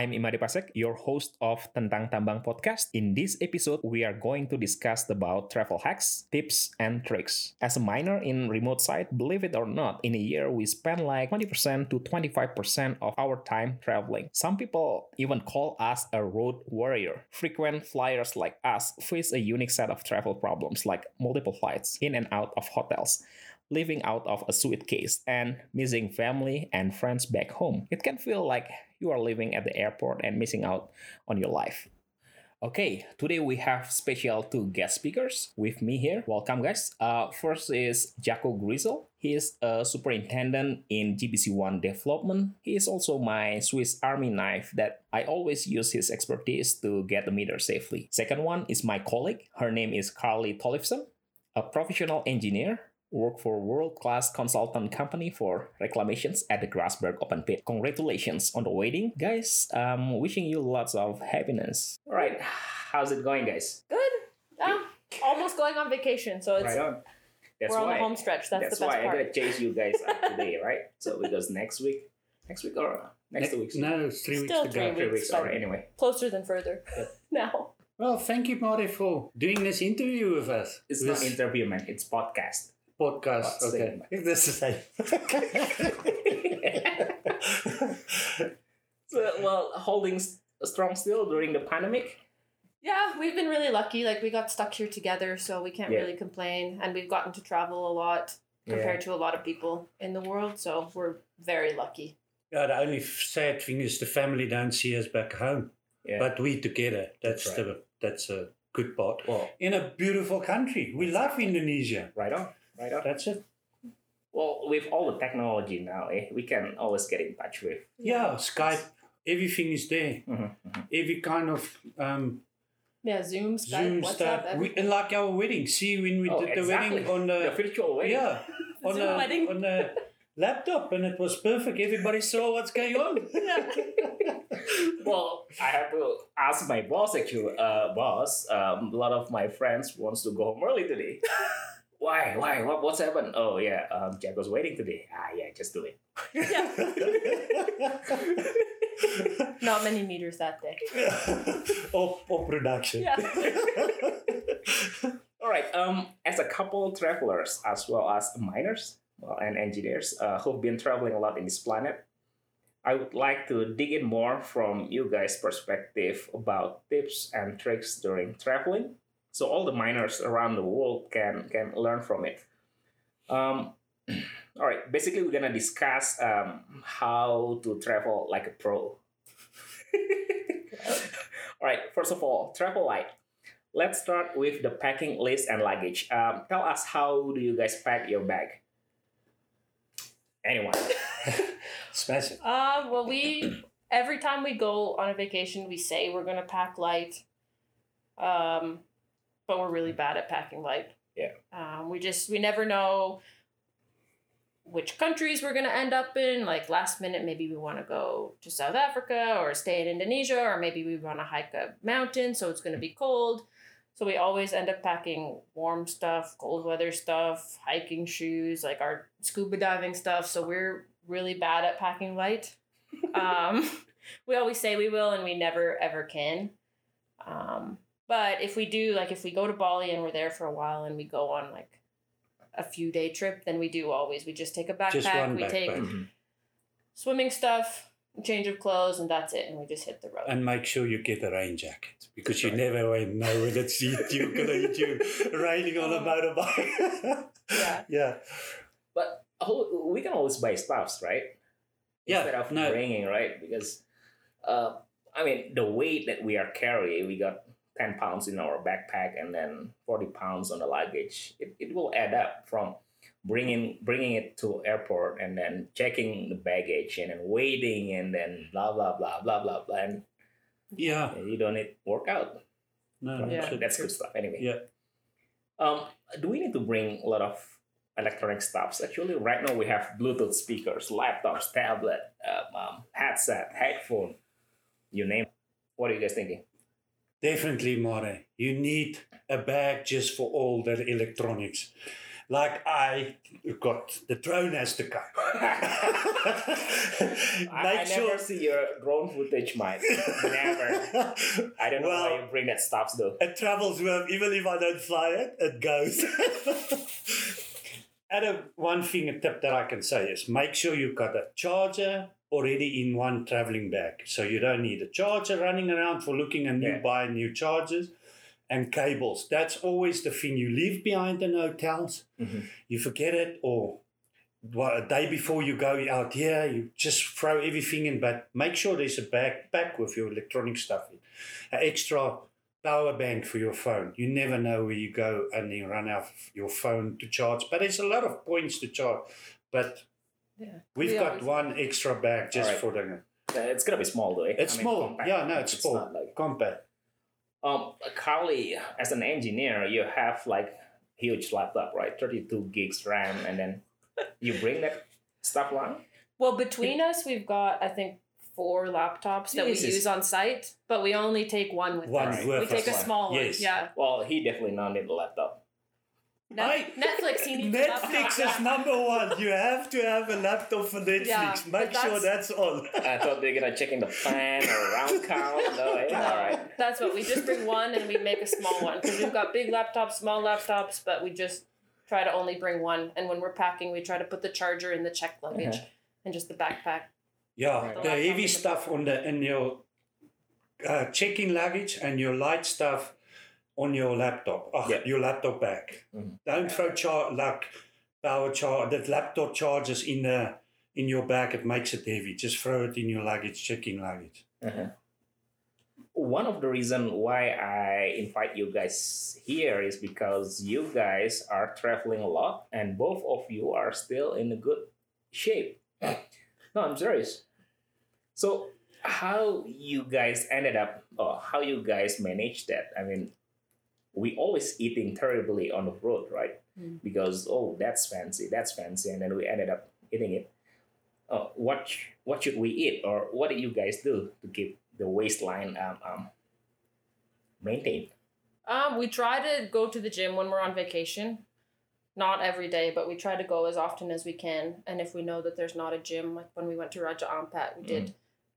I'm Imade Pasek, your host of Tentang Tambang podcast. In this episode, we are going to discuss about travel hacks, tips, and tricks. As a miner in remote site, believe it or not, in a year we spend like 20% to 25% of our time traveling. Some people even call us a road warrior. Frequent flyers like us face a unique set of travel problems like multiple flights in and out of hotels living out of a suitcase and missing family and friends back home. It can feel like you are living at the airport and missing out on your life. Okay, today we have special two guest speakers with me here. Welcome, guys. Uh, first is Jaco Grizel. He is a superintendent in GBC1 development. He is also my Swiss Army knife that I always use his expertise to get the meter safely. Second one is my colleague. Her name is Carly Tollefson, a professional engineer work for a world-class consultant company for reclamations at the Grasberg open pit. Congratulations on the wedding, guys. Um, wishing you lots of happiness. All right, how's it going, guys? Good. Yeah. Almost going on vacation, so it's Right on. That's we're on the home stretch. That's, that's the best why part. I gotta chase you guys up today, right? So because next week, next week or next two weeks, No, it's three Still weeks to three go. three weeks, weeks. but- All right. Anyway, Closer than further. Yep. now. Well, thank you, Marty, for doing this interview with us. it's this not interview, man. It's podcast. Podcast. What's okay, same? that's the same. so, well, holding s- strong still during the pandemic. Yeah, we've been really lucky. Like we got stuck here together, so we can't Yeah. really complain. And we've gotten to travel a lot compared to a lot of people in the world. So we're very lucky. yeah, the only sad thing is the family don't see us back home, Yeah. but we together. That's, That's the that's a good part. well, In a beautiful country, we love Indonesia. right on, right on. That's it. Well, with all the technology now, eh, we can always get in touch with. Yeah, Skype, everything is there. Mhm, Every kind of um, Yeah, Zoom, Skype, Zoom WhatsApp, stuff. We, everything. like our wedding. See when we Oh, did the exactly. wedding on The the virtual way. Yeah. on Zoom a, wedding. on a laptop and it was perfect. Everybody saw what's going on. Well, I have to ask my boss actually. Uh, boss, um, a lot of my friends wants to go home early today. Why? Why? What? What's happened? Oh yeah, um, Jack was waiting today. Ah yeah, just do it. Yeah. Not many meters that day. or, or production. Yeah. All right. Um, as a couple travelers as well as miners well, and engineers uh, who've been traveling a lot in this planet, I would like to dig in more from you guys' perspective about tips and tricks during traveling, so all the miners around the world can can learn from it. Um, all right. Basically, we're gonna discuss um, how to travel like a pro. all right. First of all, travel light. Let's start with the packing list and luggage. Um, tell us how do you guys pack your bag? Anyone? Smash it. Uh, well, we every time we go on a vacation, we say we're gonna pack light. Um, but we're really bad at packing light. Yeah. Um, we just we never know which countries we're gonna end up in. Like last minute, maybe we want to go to South Africa or stay in Indonesia, or maybe we want to hike a mountain, so it's gonna be cold. So we always end up packing warm stuff, cold weather stuff, hiking shoes, like our scuba diving stuff. So we're really bad at packing light. Um, we always say we will, and we never ever can. Um, but if we do, like if we go to Bali and we're there for a while and we go on like a few day trip, then we do always. We just take a backpack, Just one we take backpack. swimming stuff, change of clothes, and that's it. And we just hit the road. And make sure you get a rain jacket because you Right. never know when it's you, you're going to hit you raining on a motorbike. Yeah. yeah. But oh, we can always buy stuffs, right? Yeah, Instead of no. bringing, right? Because, uh, I mean, the weight that we are carrying, we got 10 pounds in our backpack and then 40 pounds on the luggage. It, it will add up from bringing bringing it to airport and then checking the baggage and then waiting and then blah blah blah blah blah blah and Yeah. you don't need workout No, Yeah. that's that's good stuff anyway Yeah. um do we need to bring a lot of electronic stuffs actually right now we have bluetooth speakers laptops tablet um, um, headset headphone you name it. what are you guys thinking Definitely, Mare. You need a bag just for all the electronics. like I got the drone has to go. I, I Make sure. never see your drone footage, Mike. never. I don't know Well- why you bring that stuff though. It travels well, even if I don't fly it, it goes. and a, one thing, a tip that I can say is make sure you've got a charger already in one traveling bag. So you don't need a charger running around for looking and you Yeah. buy new chargers and cables. That's always the thing you leave behind in hotels. Mhm. You forget it or what, a day before you go out here, you just throw everything in, but make sure there's a backpack with your electronic stuff in. An extra power bank for your phone. You never know where you go and you run out of your phone to charge. But there's a lot of points to charge. But Yeah. we've We got always- one extra bag just Alright. for the. Uh, It's gonna be small though. It's I mean, small. compact. Yeah, no, it's, small. not like compact. um Carly, as an engineer, you have like huge laptop, right? Thirty-two gigs RAM, and then you bring that stuff along. Well, between us, we've got I think four laptops that Jesus. we use on site, but we only take one with One us. with We take a us. small one. Yes. Yeah. Well, he definitely not need a laptop. Net- I- Netflix. He needs Netflix is number one. You have to have a laptop for Netflix. Yeah, Make but sure that's- that's on. I thought they're gonna check in the fan or round count. No? No, all right. That's what we just bring one and we make a small one because we've got big laptops, small laptops, but we just try to only bring one. And when we're packing, we try to put the charger in the check luggage Uh-huh. and just the backpack. Yeah, Right. the Laptop heavy stuff on the in your uh, check-in luggage and your light stuff on your laptop. Oh, Yeah. your laptop bag. Mhm. Don't throw char- like power charge that laptop charges in the in your bag. It makes it heavy. Just throw it in your luggage, check-in luggage. Uh-huh. One of the reason why I invite you guys here is because you guys are traveling a lot, and both of you are still in a good shape. No, I'm serious. So, how you guys ended up, or how you guys manage that? I mean, we always eating terribly on the road, right? Mm. Because oh, that's fancy, that's fancy, and then we ended up eating it. Oh, what what should we eat, or what do you guys do to keep the waistline um, um maintained? Um, we try to go to the gym when we're on vacation. Not every day, but we try to go as often as we can. And if we know that there's not a gym, like when we went to Raja Ampat, we did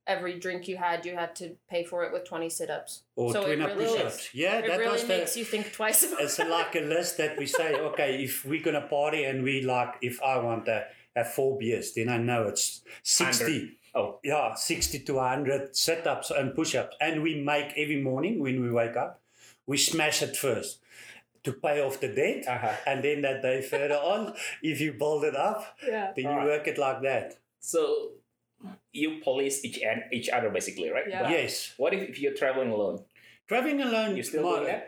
every drink you had, you had to pay for it with 20 sit ups. Or So it twin really push-ups. Yeah, It that really was the. makes you think twice about It's it. like a list that we say, okay, if we're gonna party and we like, if I want to have four beers, then I know it's sixty. Oh. yeah, sixty to hundred sit-ups and push-ups, and we make every morning when we wake up, we smash it first to pay off the debt, Uh-huh. and then that day further on, if you build it up, Yeah. then Alright. you work it like that. So you police each and each other basically, right? Yeah. Yes, What if, if you're traveling alone? traveling alone. You still my- doing that?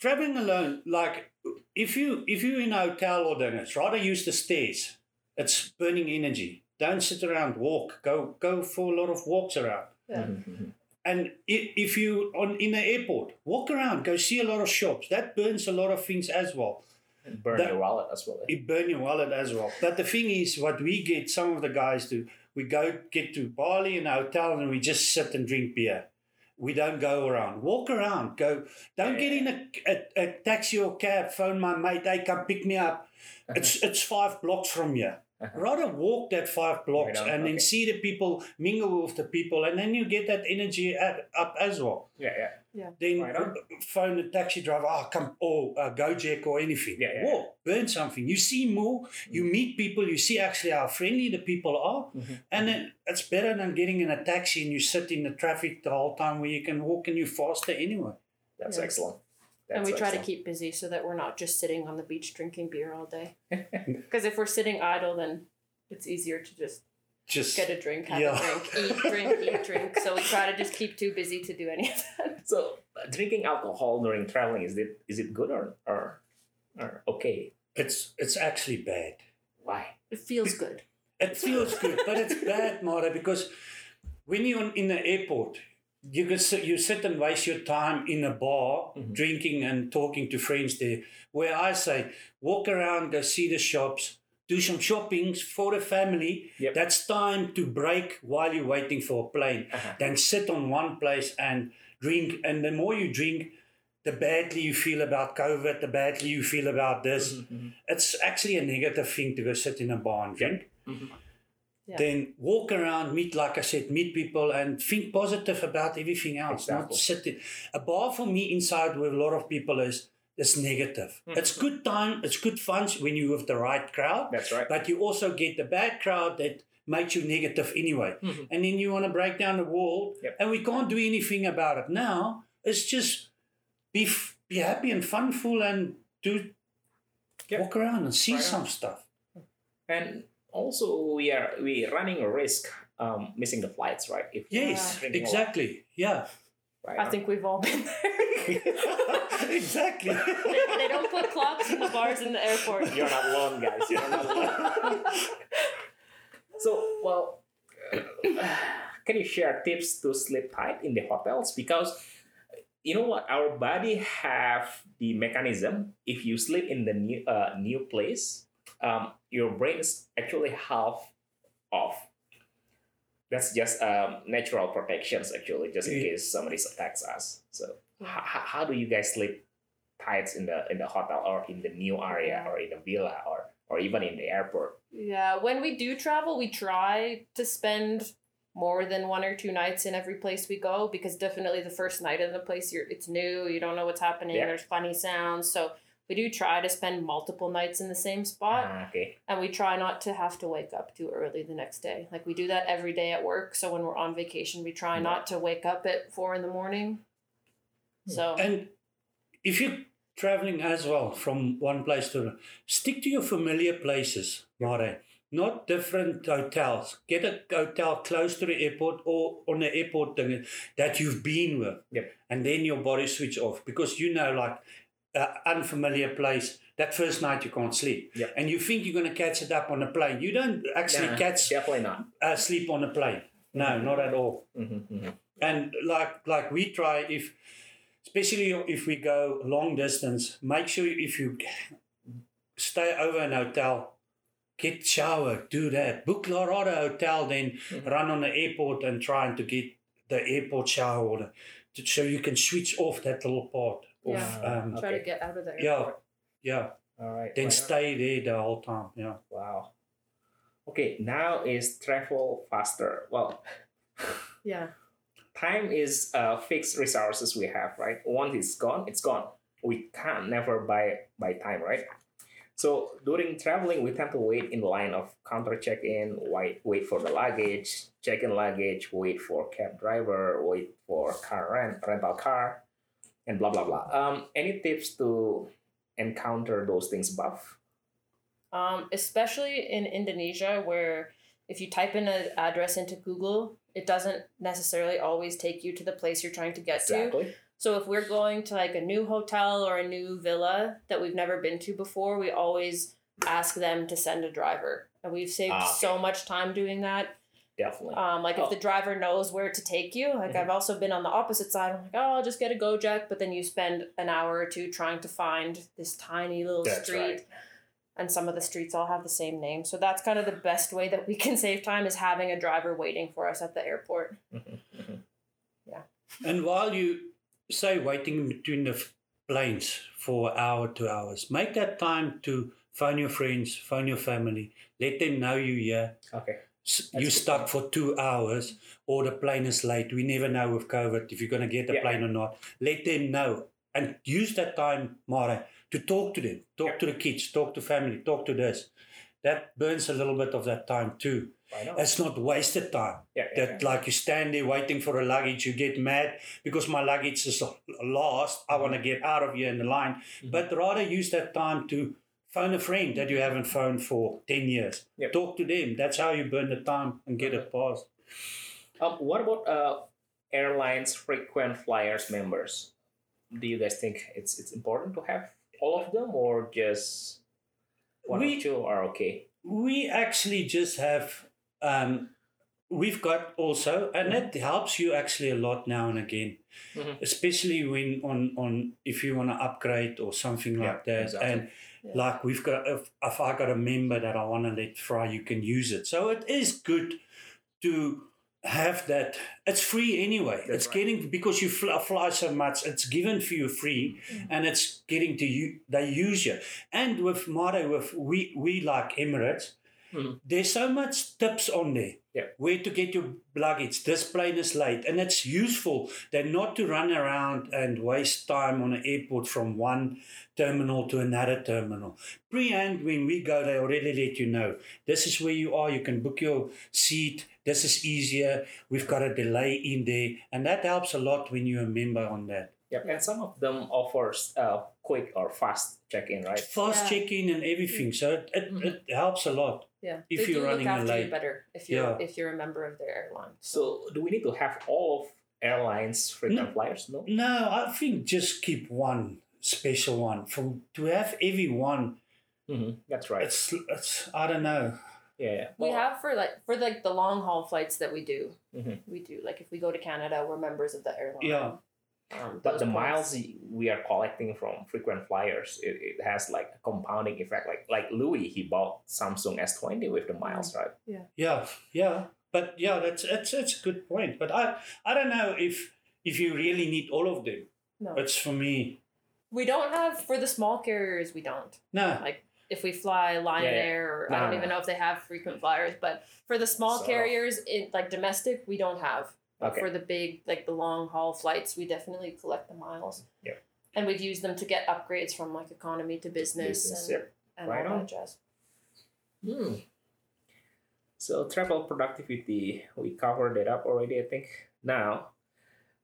traveling alone, like if you if you're in a hotel or dinner, rather use the stairs. It's burning energy. Don't sit around. Walk. Go go for a lot of walks around. Yeah. Mhm. And if you on in the airport, walk around. Go see a lot of shops. That burns a lot of things as well. Burn That- your wallet as well. eh? It burn your wallet as well. But the thing is, what we get, some of the guys do, we go get to Bali in a hotel and we just sit and drink beer. We don't go around. Walk around. Go. Don't get in a, a, a taxi or cab. Phone my mate. Hey, come pick me up. It's it's five blocks from here. Uh-huh. Rather walk that five blocks and then okay. see the people, mingle with the people, and then you get that energy at, up as well. Yeah, yeah. Then Right on. phone the taxi driver, oh, come, or uh, Gojek or anything. Yeah, yeah, Walk, burn something. You see more, you meet people, you see actually how friendly the people are. Mhm. And then it's better than getting in a taxi and you sit in the traffic the whole time where you can walk and you're faster anyway. That's Yeah. excellent. and That's we try to keep busy so that we're not just sitting on the beach drinking beer all day. Because if we're sitting idle, then it's easier to just Just get a drink, have Yeah. a drink, eat, drink, eat, drink. So we try to just keep too busy to do any of that. So uh, drinking alcohol during traveling is it is it good or or, or okay? it's it's actually bad. Why? It feels good. It feels good, but it's bad, Mara, because when you're in the airport, you can sit, you sit and waste your time in a bar, Mhm. drinking and talking to friends there. Where I say, walk around, go see the shops, do some shoppings for the family. Yep. That's time to break while you're waiting for a plane. Uh-huh. Then sit on one place and drink. And the more you drink, the badly you feel about COVID, the badly you feel about this. Mhm. It's actually a negative thing to go sit in a bar and drink. Mhm. Yeah. Then walk around, meet, like I said, meet people and think positive about everything else. Not Exactly. sit in. A bar for me inside with a lot of people is is negative. Mhm. It's good time, it's good fun when you're with the right crowd, That's right. but you also get the bad crowd that makes you negative anyway. Mhm. And then you want to break down the wall, Yep. and we can't do anything about it now. It's just be f- be happy and funful and do Yep. walk around and see Right on. some stuff. And also, we are we running a risk um, missing the flights, right? If Yes, drinking a exactly. Yeah, right? I think we've all been there. exactly. they, they don't put clocks in the bars in the airport. You're not alone, guys. You're not alone. so, well, can you share tips to sleep tight in the hotels? Because you know what, our body have the mechanism. If you sleep in the new uh, new place, um, your brain is actually half off. That's just um, natural protections, actually, just in case somebody attacks us. So, how, how do you guys sleep tight in the in the hotel or in the new area or in a villa or or even in the airport? Yeah, when we do travel, we try to spend more than one or two nights in every place we go because definitely the first night in the place you're it's new, you don't know what's happening, Yeah. there's funny sounds. So we do try to spend multiple nights in the same spot Ah, okay. and we try not to have to wake up too early the next day. Like we do that every day at work. So when we're on vacation, we try Yeah. not to wake up at four in the morning. So And if you're traveling as well from one place to another, stick to your familiar places, Mare. Not different hotels. Get a hotel close to the airport or on the airport thing that you've been with. Yep. And then your body switch off because you know, like, an unfamiliar place, that first night you can't sleep. Yep. And you think you're going to catch it up on a plane. You don't actually catch definitely not. uh, sleep on a plane. No, not at all Mm-hmm, and like like we try if especially if we go long distance make sure if you stay over an hotel get shower do that book Lorada hotel then Mhm. run on the airport and trying to get the airport shower or to, so you can switch off that little part of Yeah. um, try Okay. to get out of the Yeah. airport. yeah Yeah. All right. then right stay there the whole time yeah Wow. Okay, now is travel faster. Well, Yeah. Time is uh, fixed resources we have, right? Once it's gone, it's gone. We can't never buy buy time, right? So during traveling, we tend to wait in line of counter check-in, wait wait for the luggage, check in luggage, wait for cab driver, wait for car rent rental car, and blah blah blah. Um, any tips to encounter those things above? Um, especially in Indonesia, where if you type in an address into Google, it doesn't necessarily always take you to the place you're trying to get to. So if we're going to like a new hotel or a new villa that we've never been to before, we always ask them to send a driver. And we've saved Ah, okay. so much time doing that. Definitely. Um, like Oh. if the driver knows where to take you, like Mhm. I've also been on the opposite side. I'm like, oh, I'll just get a Gojek, but then you spend an hour or two trying to find this tiny little That's street, right. And some of the streets all have the same name. So that's kind of the best way that we can save time is having a driver waiting for us at the airport. Mhm. And while you say waiting between the planes for an hour, two hours, make that time to phone your friends, phone your family, let them know you're here. Okay. That's you good stuck for two hours or the plane is late. We never know with COVID if you're going to get the Yeah. plane or not. Let them know and use that time, Mara, to talk to them, talk Yeah. to the kids, talk to family, talk to this. That burns a little bit of that time too. It's not wasted time Yeah, yeah, that like you stand there waiting for a luggage you get mad because my luggage is lost i want to get out of here in the line Mhm. but rather use that time to phone a friend that you haven't phoned for 10 years Yep. talk to them that's how you burn the time and get it passed Um, what about uh, airlines frequent flyers members? Do you guys think it's it's important to have all of them, or just one We- or two are okay? we actually just have um, we've got also and that helps you actually a lot now and again Mhm. especially when on on if you want to upgrade or something like that exactly. and Yeah. like we've got if, if i got a member that i want to let fry you can use it so it is good to have that. It's free anyway. That's it's right. getting because you fly, fly so much. It's given for you free, and it's getting to you. They use you. And with Mare, with we we like Emirates. Mhm. There's so much tips on there. Yeah. Where to get your luggage. This plane is late, and it's useful. They're not to run around and waste time on an airport from one terminal to another terminal. Pre and when we go, they already let you know. This is where you are. You can book your seat. This is easier. We've got a delay in there, and that helps a lot when you're a member on that. Yep. And some of them offers uh, quick or fast check-in, right? Fast Yeah. check-in and everything, so it, it, Mhm. it helps a lot. Yeah, If they you're do running look a after late- you better if you're Yeah. if you're a member of their airline. So do we need to have all of airlines frequent flyers? No. No, I think just keep one special one. From to have every one, hmm That's right. it's it's I don't know. Yeah. yeah. We have for like for like the long haul flights that we do. Mhm. We do like if we go to Canada, we're members of the airline. Yeah. Um, But the points- miles we are collecting from frequent flyers, it, it has like a compounding effect. Like like Louis, he bought Samsung S twenty with the miles, right? Yeah, yeah. Yeah. But yeah, that's it's it's a good point. But I I don't know if if you really need all of them. No, It's for me. we don't have for the small carriers. We don't. No. Like if we fly Lion Yeah, yeah. Air, or I don't no. even know if they have frequent flyers. But for the small So- carriers, in like domestic, we don't have. But Okay. for the big like the long haul flights, we definitely collect the miles. Yep. And we've used them to get upgrades from like economy to business, Business, and, yep. and Right all on. that jazz. Hmm. So travel productivity, we covered it up already, I think. Now,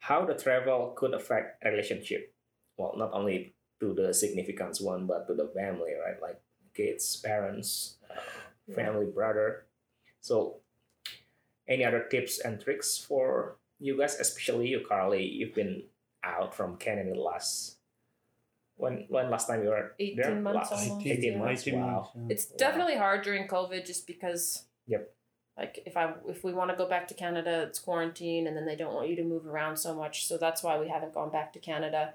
how the travel could affect relationship. Well, not only to the significant one, but to the family, right? Like kids, parents, uh, Yeah. family, brother. So, any other tips and tricks for you guys, especially you, Carly? You've been out from Canada last. When when last time you were 18 there? months Last- almost, 18 yeah. months. 18 Wow. months, yeah. It's Wow. definitely hard during COVID just because Yep. like if I if we want to go back to Canada, it's quarantine and then they don't want you to move around so much. So that's why we haven't gone back to Canada.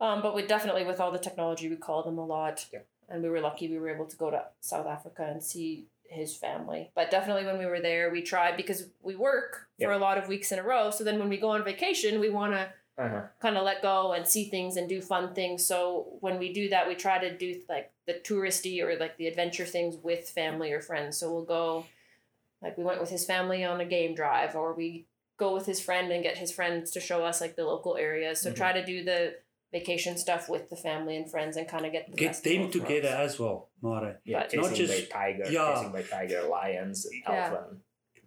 Um, but we definitely with all the technology we call them a lot. Yep. And we were lucky we were able to go to South Africa and see his family. But definitely when we were there, we tried because we work for a lot of weeks in a row. So then when we go on vacation, we want to Uh-huh. kind of let go and see things and do fun things. So when we do that, we try to do like the touristy or like the adventure things with family or friends. So we'll go, like we went with his family on a game drive, or we go with his friend and get his friends to show us like the local areas. So Mhm. try to do the vacation stuff with the family and friends and kind of get the Get best them together worlds. as well, Mare. Yeah, But- Not just- by tiger, yeah. by tiger, lions, Yeah. elephant.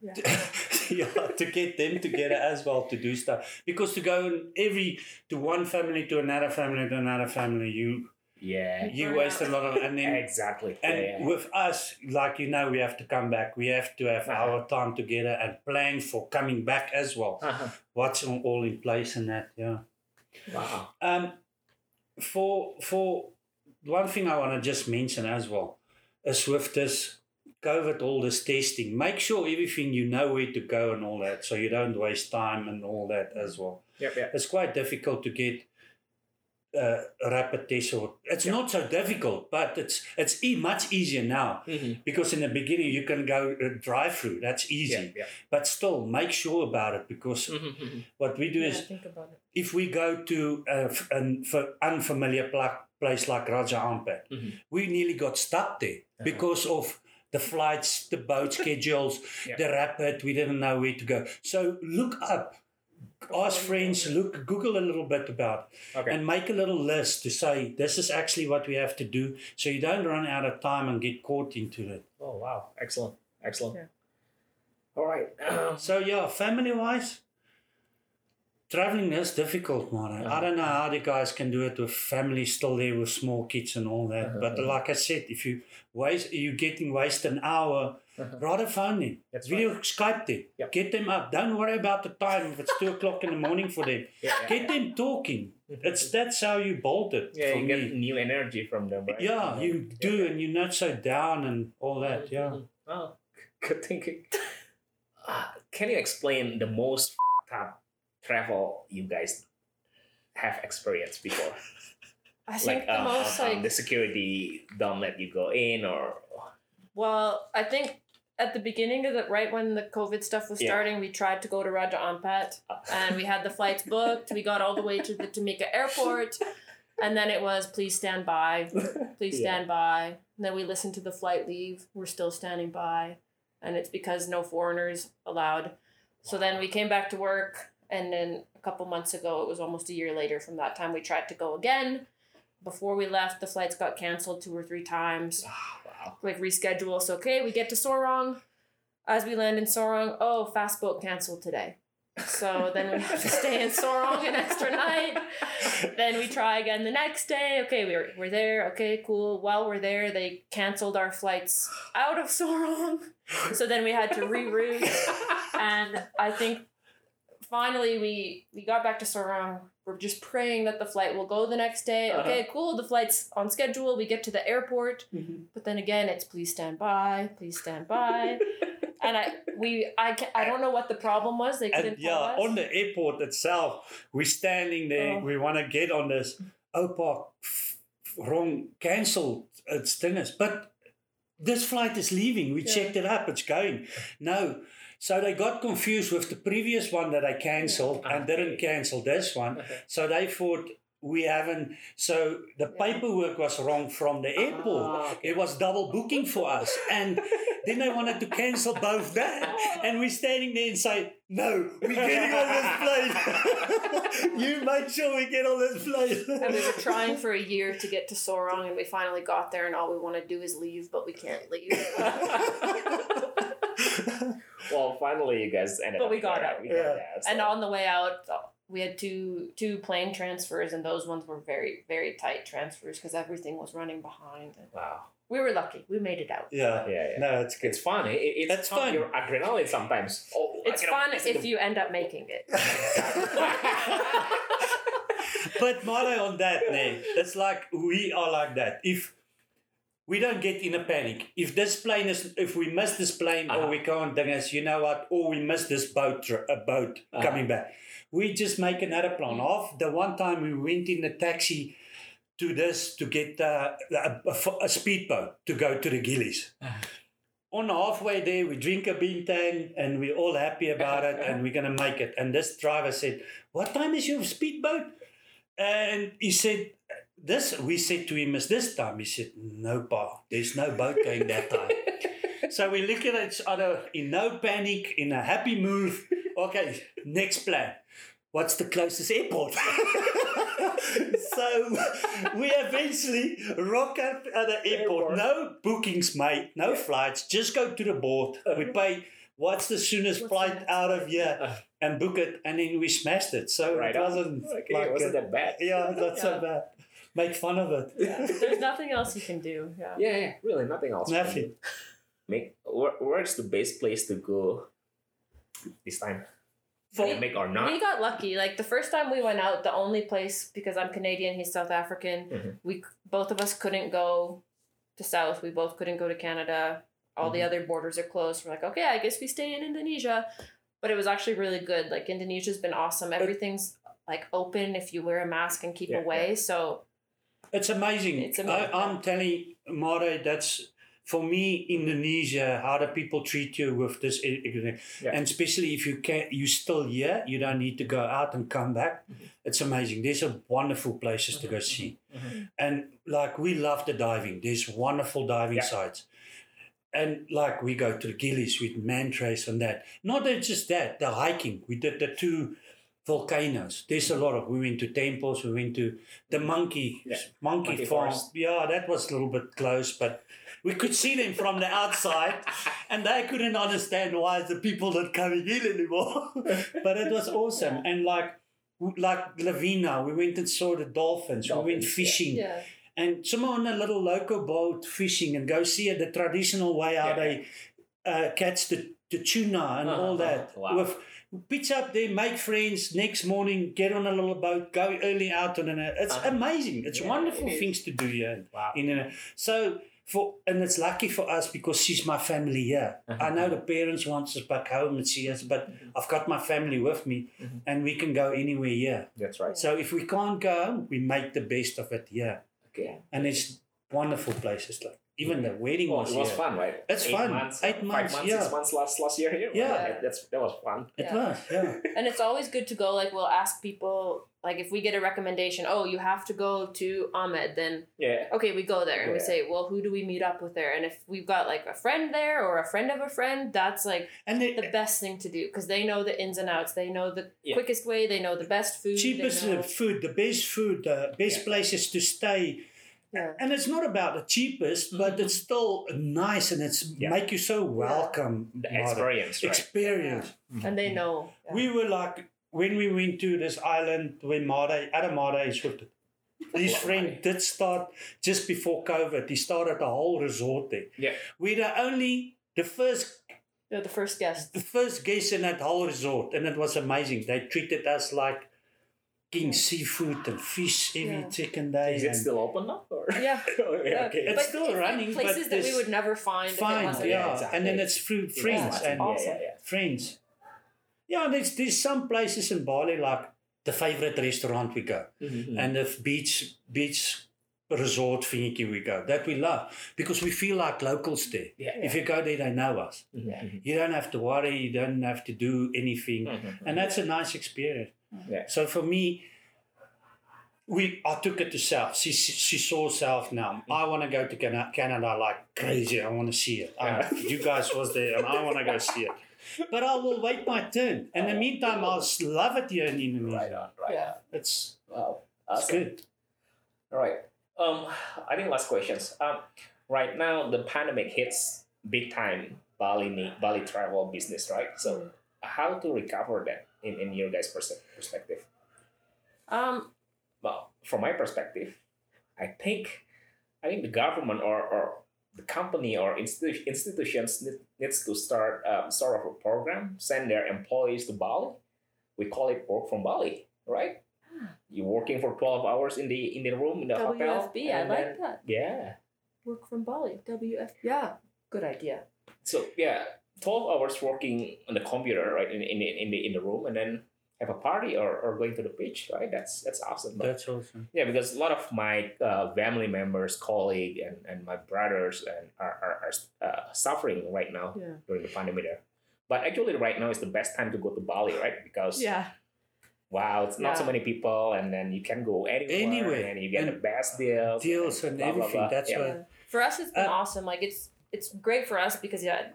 Yeah. yeah, to get them together as well to do stuff. Because to go every to one family to another family to another family, you Yeah, you waste a lot of and then exactly. and yeah, yeah. with us, like you know, we have to come back. We have to have Uh-huh. our time together and plan for coming back as well. Uh-huh. What's all all in place and that, yeah. Wow. Um, for for one thing I want to just mention as well is with this COVID, all this testing, make sure everything you know where to go and all that, so you don't waste time and all that as well. Yep, yep. It's quite difficult to get uh, rapid tests, or it's Yeah. not so difficult, but it's it's e- much easier now Mm-hmm. because in the beginning you can go uh, drive through. That's easy, Yeah, yeah. but still make sure about it because Mm-hmm. what we do Yeah, is think about it. if we go to a, f- an f- unfamiliar pla- place like Raja Ampat, Mhm. we nearly got stuck there Uh-huh. because of the flights, the boat schedules, Yeah. the rapid. We didn't know where to go. So look up, ask friends, look, Google a little bit about, Okay. and make a little list to say this is actually what we have to do, so you don't run out of time and get caught into it. oh wow! Excellent, excellent. Yeah. All right. So yeah, family wise, traveling is difficult, man. I don't know how the guys can do it with family still there with small kids and all that. Uh-huh. But like I said, if you waste, you're getting waste an hour, Uh-huh. rather phone them, That's video Skype them, Yep. get them up. Don't worry about the time if it's two o'clock in the morning for them. yeah, yeah. Get them talking. It's that's how you bolt it yeah, you me. get new energy from them, right? yeah, you Yeah. do, and you're not so down and all that. Yeah. Mhm. Oh, good thinking. Uh, can you explain the most f***ed up travel you guys have experienced before? I think like, the um, most um, like the security don't let you go in, or Well, I think at the beginning of the right when the COVID stuff was Yeah. starting, we tried to go to Raja Ampat and we had the flights booked. We got all the way to the Timika airport. And then it was please stand by, please Yeah. stand by. And then we listened to the flight leave. We're still standing by. And it's because no foreigners allowed. So then we came back to work. And then a couple months ago, it was almost a year later from that time, we tried to go again. Before we left, the flights got canceled two or three times like reschedule. So okay, we get to Sorong. As we land in Sorong, oh, fast boat canceled today. So then we have to stay in Sorong an extra night. Then we try again the next day. Okay, we're we're there. Okay, cool. While we're there, they canceled our flights out of Sorong. So then we had to reroute. And I think finally we we got back to Sorong. We're just praying that the flight will go the next day. Uh-huh. Okay, cool. The flight's on schedule. We get to the airport. But then again, it's please stand by, please stand by. and I we I can, I don't know what the problem was. They couldn't And yeah, on the airport itself, we're standing there. Oh. We want to get on this. Opa, wrong, cancelled. It's dingus. But this flight is leaving. We Yeah. checked it up. It's going. No. So they got confused with the previous one that I cancelled and didn't cancel this one. So they thought we haven't. So the paperwork was wrong from the airport. Ah, okay. It was double booking for us. And then they wanted to cancel both that. And we're standing there and say, no, we're getting on this plane. you make sure we get on this plane. and we were trying for a year to get to Sorong, and we finally got there, and all we want to do is leave, but we can't leave. Well, finally, you guys ended But up we got there. out. We got Yeah. there, and on the way out, we had two two plane transfers, and those ones were very very tight transfers because everything was running behind. And wow. we were lucky; we made it out. yeah. Yeah, yeah. No, it's good. It's fun. It, it- it's It's fun. fun. Your adrenaline sometimes. Oh, It's fun if you end up making it. but Mare on that, ne, it's like we are like that. If we don't get in a panic, if this plane is, if we miss this plane Uh-huh. or we can't, then as you know what, or we miss this boat, a boat Uh-huh. coming back, we just make another plan. Off the one time we went in the taxi to this to get uh, a, a, a speedboat to go to the Gillies. On halfway there, we drink a bintang and we're all happy about it and we're going to make it. And this driver said, What time is your speedboat? And he said, This, we said to him, Is this time? He said, No, pa, there's no boat going that time. so we look at each other in no panic, in a happy mood. Okay, next plan. What's the closest airport? so we eventually rock up at the airport. Airport. No bookings made, no flights. Just go to the board. We pay. What's the soonest What's flight the next out of here? Uh. And book it, and then we smashed it. So Right it wasn't Okay, like it wasn't a- that bad. yeah, not so bad. Make fun of it. There's nothing else you can do. Yeah. Yeah, yeah, really, nothing else. Nothing. Make where, where's the best place to go this time? For- Pandemic or not? We got lucky. Like the first time we went out, the only place because I'm Canadian, he's South African. Mhm. We both of us couldn't go to South. We both couldn't go to Canada. All the Mhm. other borders are closed. We're like, okay, I guess we stay in Indonesia. But it was actually really good. Like Indonesia's been awesome. Everything's like open if you wear a mask and keep Yeah, away. So It's amazing. It's amazing. I, I'm telling Mare, that's for me Indonesia. How do people treat you with this? Yeah. And especially if you can, you still here. You don't need to go out and come back. Mm-hmm. It's amazing. There's a wonderful places to go Mhm, see, Mhm. and like we love the diving. There's wonderful diving Yeah. sites. And like we go to the Gillies with Mantrace and that. Not that just that, the hiking. We did the two volcanoes. There's a lot of. We went to temples. We went to the monkey Yeah. monkey, Monkey farm. forest. Yeah, that was a little bit close, but we could see them from the outside, and they couldn't understand why the people not coming in anymore. but it was awesome, and like like Lovina, we went and saw the dolphins. we went Dolphins, yeah. fishing, yeah. and some on a little local boat fishing, and go see the traditional way how Yeah. they uh, catch the, the tuna and all Uh-huh. that. Wow. With pitch up there, make friends. Next morning, get on a little boat, go early out on it. It's Uh-huh. amazing. It's Yeah, wonderful it things to do here. Wow. In a, so for and it's lucky for us because she's my family here. Uh-huh. I know the parents want us back home and see us, but I've got my family with me, Mhm. and we can go anywhere here. That's right. So if we can't go we make the best of it here, Okay. and it's wonderful places like. Even the wedding Well, was it was here. fun, right? It's Eight fun. Months, Eight five months, months, yeah. six months last last year here. Yeah. That- that's that was fun. It Yeah. was, yeah. And it's always good to go. Like we'll ask people, like if we get a recommendation, oh, you have to go to Amed, then Yeah. okay, we go there and we say, well, who do we meet up with there? And if we've got like a friend there or a friend of a friend, that's like And the the best thing to do because they know the ins and outs. They know the Yeah. quickest way. They know the best food. they cheapest know- uh, food, the best food, the best Yeah. places to stay. Yeah. And it's not about the cheapest, but Mhm. it's still nice and it's Yeah. make you so welcome. The Mara. experience, right? Experience. and they know. yeah. We were like when we went to this island when Mada Adamada is with his friend did start just before COVID. He started a whole resort there. Yeah. We're the only the first They're the first guest. the first guest in that whole resort, and it was amazing. They treated us like king seafood and fish every Yeah. second day. Is it still open now? Or? Yeah. Oh, yeah, Yeah. okay. It's But still it's like running, but Places that we there's- would never find. if it fine, wasn't- yeah, Yeah, exactly. and then it's through friends it's and awesome. Yeah, yeah, friends. Yeah, there's there's some places in Bali like the favorite restaurant we go, yeah. Mhm. and the beach beach resort thingy we go that we love because we feel like locals there. yeah, If you go there, they know us. Mhm, mhm, You don't have to worry. You don't have to do anything. mhm. and that's a nice experience. Yeah. So for me, we I took it to South. She she, she saw South now. I want to go to Cana- Canada like crazy. I want to see it. I- you guys was there, and I want to go see it. But I will wait my turn. In the meantime, I'll love it here in Indonesia. Right on, right Yeah. It's Wow. it's good. All right. Um, I think last questions. Um, right now the pandemic hits big time Bali ne- Bali travel business, right? So how to recover that in, in your guys' perse- perspective? Um, Well, from my perspective, I think I think the government or, or the company or institu- institutions need, needs to start um, sort of a program, send their employees to Bali. We call it work from Bali, right? You're working for twelve hours in the in the room in the hotel. WFB. I and like then- that. Yeah. Work from Bali. WF. Yeah. Good idea. So yeah, twelve hours working on the computer, right, in, in, in the in the room, and then have a party or, or going to the beach, right? That's that's awesome. But That's awesome. yeah, because a lot of my uh, family members, colleague, and, and my brothers and are, are, are uh, suffering right now Yeah. during the pandemic there. But actually, right now is the best time to go to Bali, right? Because Yeah. wow, it's not so many people, and then you can go anywhere, Anywhere. and you get the And best deals, deals and blah, blah, everything. blah. That's yeah. why- For us, it's been Uh, awesome. Like it's it's great for us because yeah,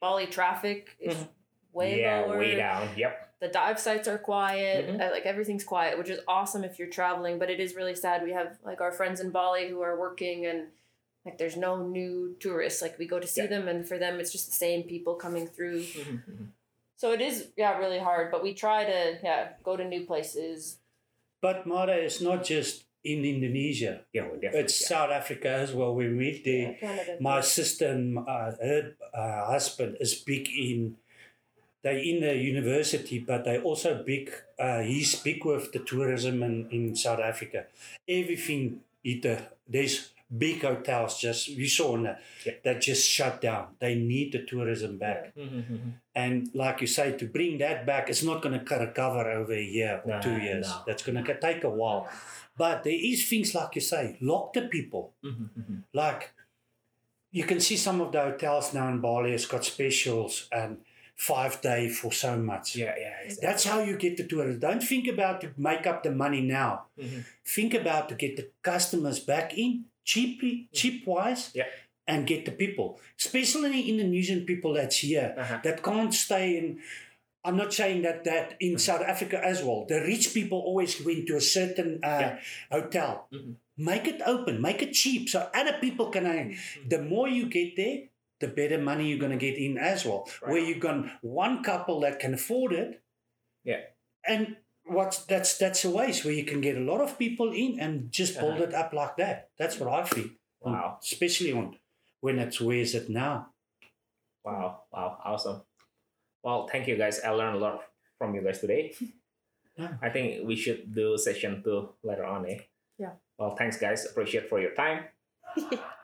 Bali traffic is Mhm. way yeah, lower. way down. Yep. The dive sites are quiet. Mhm. uh, like everything's quiet, which is awesome if you're traveling. But it is really sad. We have like our friends in Bali who are working and. Like there's no new tourists. Like we go to see Yeah. them, and for them it's just the same people coming through. Mhm, mhm. So it is yeah really hard. But we try to yeah go to new places. But Mara is not just in Indonesia. Yeah, we definitely. It's yeah. South Africa as well. We meet there. Yeah, Canada. my sister and uh, her uh, husband is big in they in the university but they also big uh, he's big with the tourism in, in south africa everything either there's big hotels just we saw on that Yeah. that just shut down they need the tourism back Mhm, mhm. and like you say to bring that back it's not going to recover over a year or Nah, two years no. that's going to take a while but there is things like you say lock the people Mhm, mhm. like you can see some of the hotels now in Bali has got specials and five day for so much. Yeah, yeah. Exactly. That's how you get the tourists. Don't think about to make up the money now. Mhm. Think about to get the customers back in cheaply, cheap wise, Yeah. and get the people, especially Indonesian people that's here Uh-huh. that can't stay in. I'm not saying that that in South Africa as well. The rich people always went to a certain uh, Yeah. hotel. Mhm. Make it open, make it cheap, so other people can. Uh, the more you get there, the better money you're going to get in as well. Right. Where you've got one couple that can afford it, Yeah. and what's that's that's a ways where you can get a lot of people in and just build Uh-huh. it up like that. That's what I think. on- Wow. especially on when it's where is it now. Wow, wow, awesome. Well, thank you guys. I learned a lot from you guys today. Yeah. I think we should do session two later on, eh? Yeah. Well, thanks guys. Appreciate for your time.